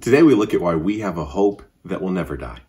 Today we look at why we have a hope that will never die.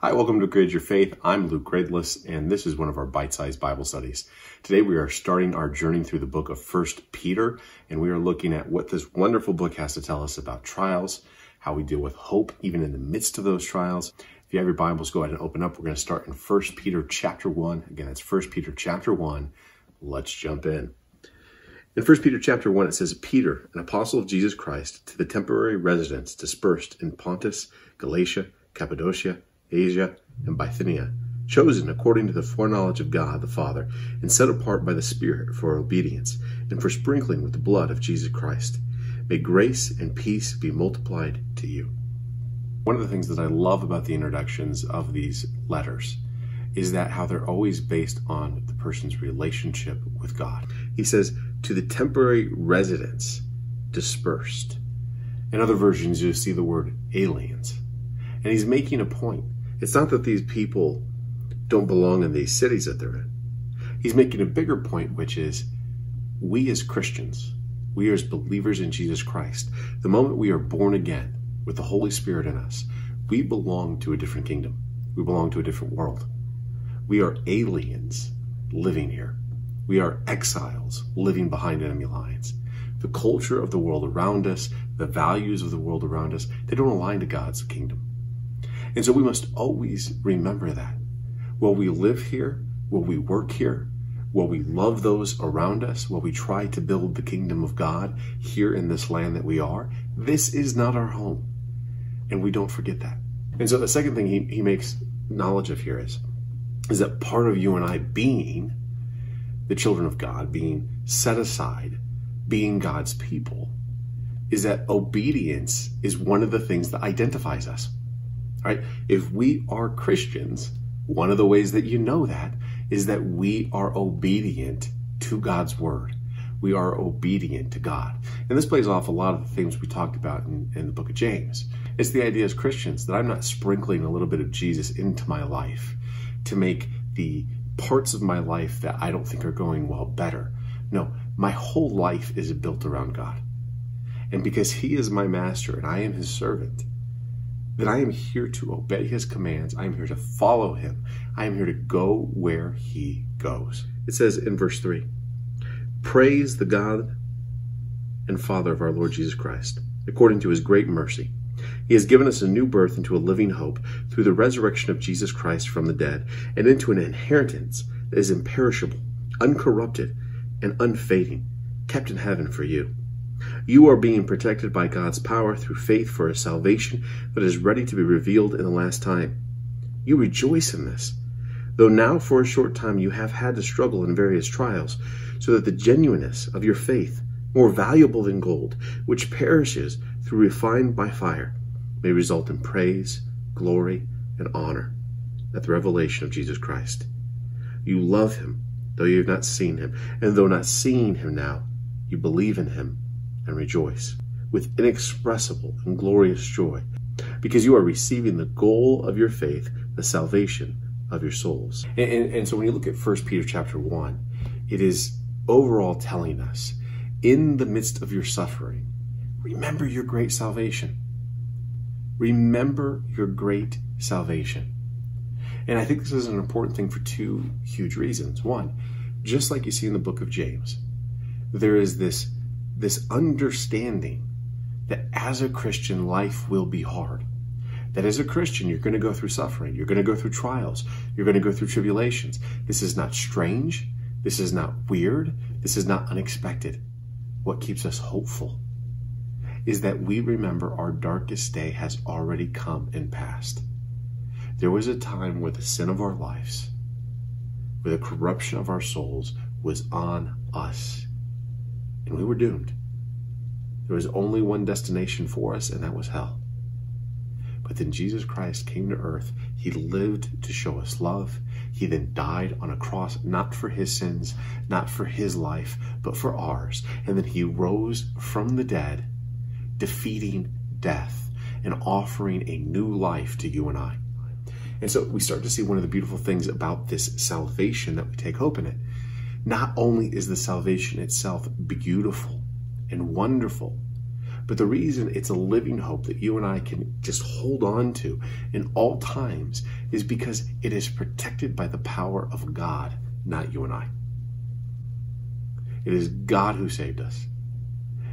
Hi, welcome to Upgrade Your Faith. I'm Luke Gradless, and this is one of our bite-sized Bible studies. Today we are starting our journey through the book of First Peter, and we are looking at what this wonderful book has to tell us about trials, how we deal with hope even in the midst of those trials. If you have your Bibles, go ahead and open up. We're going to start in First Peter chapter 1. Again, that's First Peter chapter 1. Let's jump in. In 1 Peter chapter 1, it says, Peter, an apostle of Jesus Christ, to the temporary residents dispersed in Pontus, Galatia, Cappadocia, Asia, and Bithynia, chosen according to the foreknowledge of God the Father, and set apart by the Spirit for obedience, and for sprinkling with the blood of Jesus Christ. May grace and peace be multiplied to you. One of the things that I love about the introductions of these letters is that how they're always based on the person's relationship with God. He says, to the temporary residents dispersed. In other versions, you see the word aliens. And he's making a point it's not that these people don't belong in these cities that they're in. He's making a bigger point, which is we as Christians, we as believers in Jesus Christ, the moment we are born again with the Holy Spirit in us, we belong to a different kingdom. We belong to a different world. We are aliens living here. We are exiles living behind enemy lines. The culture of the world around us, the values of the world around us, they don't align to God's kingdom. And so we must always remember that. While we live here, while we work here, while we love those around us, while we try to build the kingdom of God here in this land that we are, this is not our home. And we don't forget that. And so the second thing he, he makes knowledge of here is, is that part of you and I being the children of God, being set aside, being God's people, is that obedience is one of the things that identifies us right? If we are Christians, one of the ways that you know that is that we are obedient to God's word. We are obedient to God. And this plays off a lot of the things we talked about in, in the book of James. It's the idea as Christians that I'm not sprinkling a little bit of Jesus into my life to make the parts of my life that I don't think are going well better. No, my whole life is built around God. And because He is my master and I am His servant, that I am here to obey his commands. I am here to follow him. I am here to go where he goes. It says in verse 3 Praise the God and Father of our Lord Jesus Christ, according to his great mercy. He has given us a new birth into a living hope through the resurrection of Jesus Christ from the dead and into an inheritance that is imperishable, uncorrupted, and unfading, kept in heaven for you you are being protected by God's power through faith for a salvation that is ready to be revealed in the last time. You rejoice in this, though now for a short time you have had to struggle in various trials, so that the genuineness of your faith, more valuable than gold, which perishes through refined by fire, may result in praise, glory, and honor at the revelation of Jesus Christ. You love him, though you have not seen him, and though not seeing him now, you believe in him and rejoice with inexpressible and glorious joy, because you are receiving the goal of your faith, the salvation of your souls. And, and, and so when you look at 1 Peter chapter 1, it is overall telling us in the midst of your suffering, remember your great salvation. Remember your great salvation. And I think this is an important thing for two huge reasons. One, just like you see in the book of James, there is this this understanding that as a Christian, life will be hard. That as a Christian, you're going to go through suffering. You're going to go through trials. You're going to go through tribulations. This is not strange. This is not weird. This is not unexpected. What keeps us hopeful is that we remember our darkest day has already come and passed. There was a time where the sin of our lives, where the corruption of our souls was on us and we were doomed. There was only one destination for us, and that was hell. But then Jesus Christ came to earth. He lived to show us love. He then died on a cross, not for his sins, not for his life, but for ours. And then he rose from the dead, defeating death and offering a new life to you and I. And so we start to see one of the beautiful things about this salvation that we take hope in it Not only is the salvation itself beautiful and wonderful, but the reason it's a living hope that you and I can just hold on to in all times is because it is protected by the power of God, not you and I. It is God who saved us.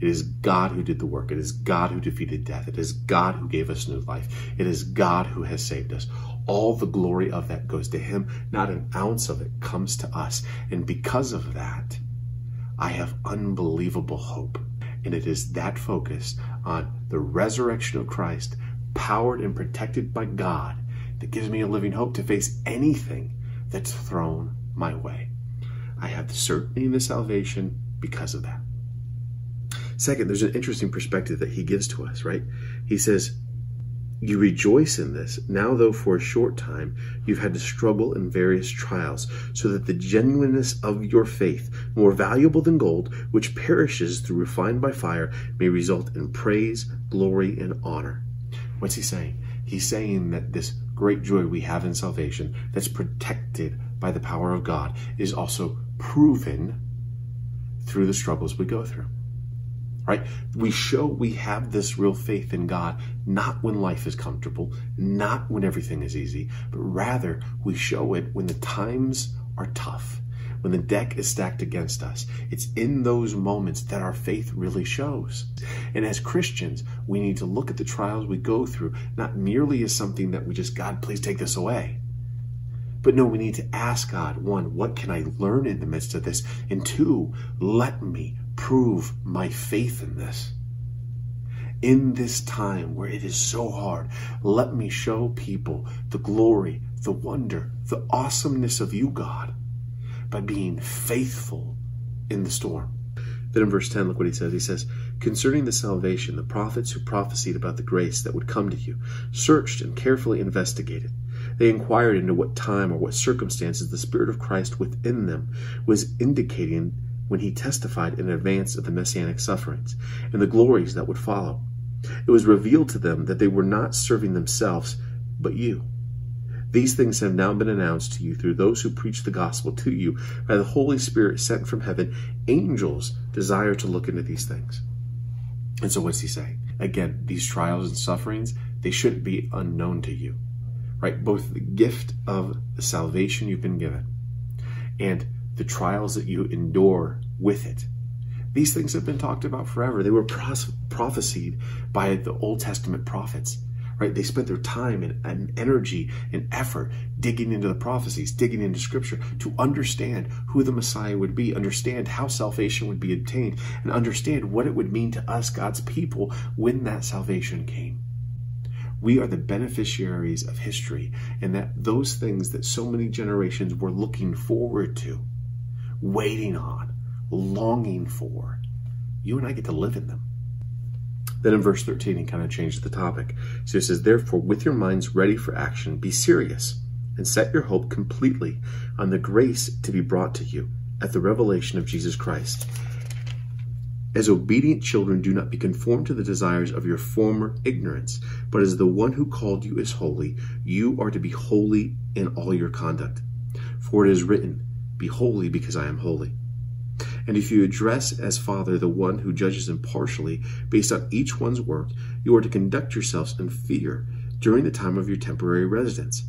It is God who did the work. It is God who defeated death. It is God who gave us new life. It is God who has saved us. All the glory of that goes to Him. Not an ounce of it comes to us. And because of that, I have unbelievable hope. And it is that focus on the resurrection of Christ, powered and protected by God, that gives me a living hope to face anything that's thrown my way. I have the certainty in the salvation because of that. Second, there's an interesting perspective that he gives to us, right? He says, you rejoice in this, now though for a short time you've had to struggle in various trials, so that the genuineness of your faith, more valuable than gold, which perishes through refined by fire, may result in praise, glory, and honor. What's he saying? He's saying that this great joy we have in salvation, that's protected by the power of God, is also proven through the struggles we go through right? We show we have this real faith in God, not when life is comfortable, not when everything is easy, but rather we show it when the times are tough, when the deck is stacked against us. It's in those moments that our faith really shows. And as Christians, we need to look at the trials we go through, not merely as something that we just, God, please take this away. But no, we need to ask God, one, what can I learn in the midst of this? And two, let me prove my faith in this. In this time where it is so hard, let me show people the glory, the wonder, the awesomeness of you, God, by being faithful in the storm. Then in verse 10, look what he says. He says, Concerning the salvation, the prophets who prophesied about the grace that would come to you searched and carefully investigated. They inquired into what time or what circumstances the Spirit of Christ within them was indicating when he testified in advance of the messianic sufferings and the glories that would follow. It was revealed to them that they were not serving themselves, but you. These things have now been announced to you through those who preach the gospel to you by the Holy Spirit sent from heaven. Angels desire to look into these things. And so, what's he saying? Again, these trials and sufferings, they shouldn't be unknown to you, right? Both the gift of the salvation you've been given and the trials that you endure with it. These things have been talked about forever. They were prophesied by the Old Testament prophets, right? They spent their time and, and, energy and effort digging into the prophecies, digging into scripture to understand who the Messiah would be, understand how salvation would be obtained, and understand what it would mean to us, God's people, when that salvation came. We are the beneficiaries of history, and that those things that so many generations were looking forward to waiting on, longing for. You and I get to live in them. Then in verse 13, he kind of changed the topic. So he says, Therefore, with your minds ready for action, be serious and set your hope completely on the grace to be brought to you at the revelation of Jesus Christ. As obedient children, do not be conformed to the desires of your former ignorance, but as the one who called you is holy, you are to be holy in all your conduct. For it is written, be holy because I am holy. And if you address as Father the one who judges impartially based on each one's work, you are to conduct yourselves in fear during the time of your temporary residence.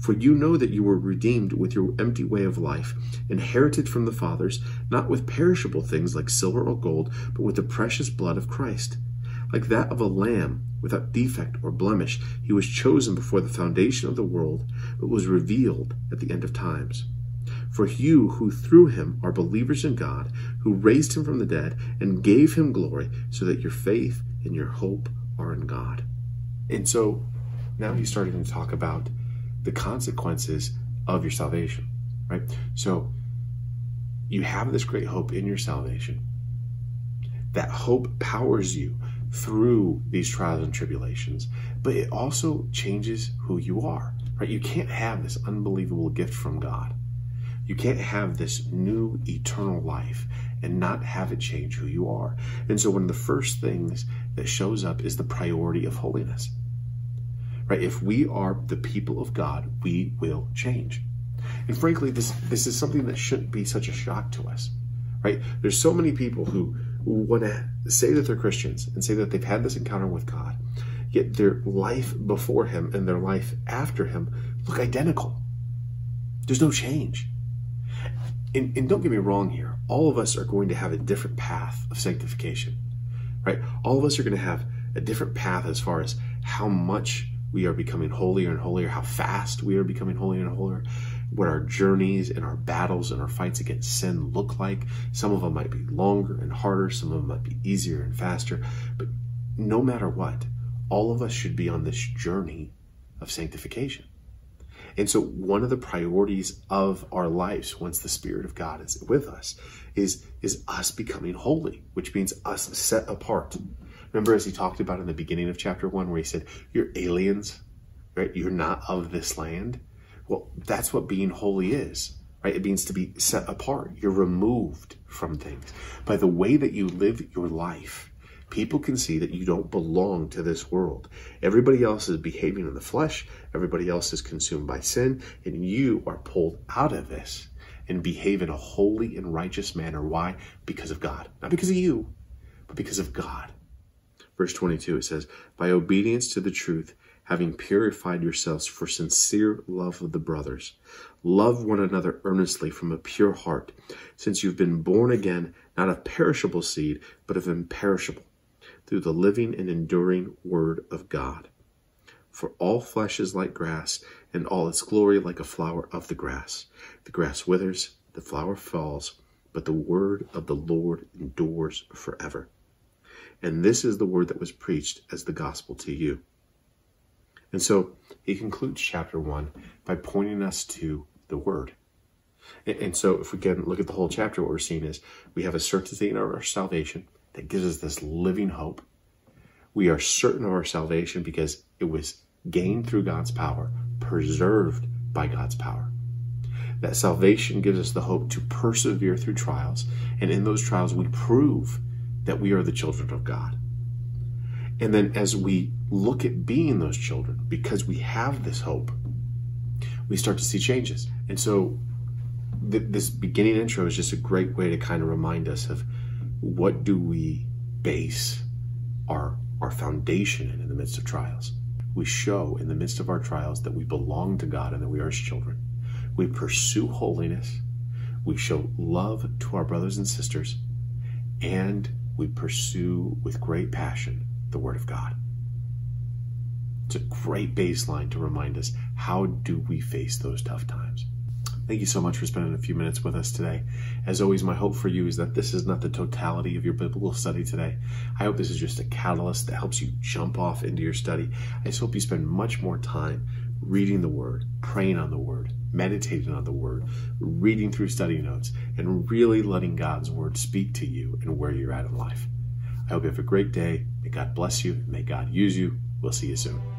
For you know that you were redeemed with your empty way of life, inherited from the fathers, not with perishable things like silver or gold, but with the precious blood of Christ. Like that of a lamb without defect or blemish, he was chosen before the foundation of the world, but was revealed at the end of times. For you who through him are believers in God, who raised him from the dead and gave him glory, so that your faith and your hope are in God. And so now he's starting to talk about the consequences of your salvation, right? So you have this great hope in your salvation. That hope powers you through these trials and tribulations, but it also changes who you are, right? You can't have this unbelievable gift from God you can't have this new eternal life and not have it change who you are. And so, one of the first things that shows up is the priority of holiness. Right? If we are the people of God, we will change. And frankly, this, this is something that shouldn't be such a shock to us, right? There's so many people who want to say that they're Christians and say that they've had this encounter with God, yet their life before Him and their life after Him look identical. There's no change. And, and don't get me wrong here, all of us are going to have a different path of sanctification, right? All of us are going to have a different path as far as how much we are becoming holier and holier, how fast we are becoming holier and holier, what our journeys and our battles and our fights against sin look like. Some of them might be longer and harder, some of them might be easier and faster, but no matter what, all of us should be on this journey of sanctification. And so, one of the priorities of our lives, once the Spirit of God is with us, is, is us becoming holy, which means us set apart. Remember, as he talked about in the beginning of chapter one, where he said, You're aliens, right? You're not of this land. Well, that's what being holy is, right? It means to be set apart. You're removed from things. By the way that you live your life, people can see that you don't belong to this world. Everybody else is behaving in the flesh, everybody else is consumed by sin, and you are pulled out of this and behave in a holy and righteous manner. Why? Because of God. Not because of you, but because of God. Verse 22, it says, By obedience to the truth, having purified yourselves for sincere love of the brothers, love one another earnestly from a pure heart, since you've been born again, not of perishable seed, but of imperishable, through the living and enduring word of God. For all flesh is like grass, and all its glory like a flower of the grass. The grass withers, the flower falls, but the word of the Lord endures forever. And this is the word that was preached as the gospel to you. And so he concludes chapter one by pointing us to the word. And so if we can look at the whole chapter, what we're seeing is we have a certainty in our salvation that gives us this living hope. We are certain of our salvation because it was gained through God's power, preserved by God's power. That salvation gives us the hope to persevere through trials. And in those trials, we prove that we are the children of God. And then as we look at being those children, because we have this hope, we start to see changes. And so th- this beginning intro is just a great way to kind of remind us of what do we base our our foundation in, in the midst of trials. We show in the midst of our trials that we belong to God and that we are his children. We pursue holiness. We show love to our brothers and sisters. And we pursue with great passion the Word of God. It's a great baseline to remind us how do we face those tough times. Thank you so much for spending a few minutes with us today. As always, my hope for you is that this is not the totality of your biblical study today. I hope this is just a catalyst that helps you jump off into your study. I just hope you spend much more time reading the Word, praying on the Word, meditating on the Word, reading through study notes, and really letting God's Word speak to you and where you're at in life. I hope you have a great day. May God bless you. May God use you. We'll see you soon.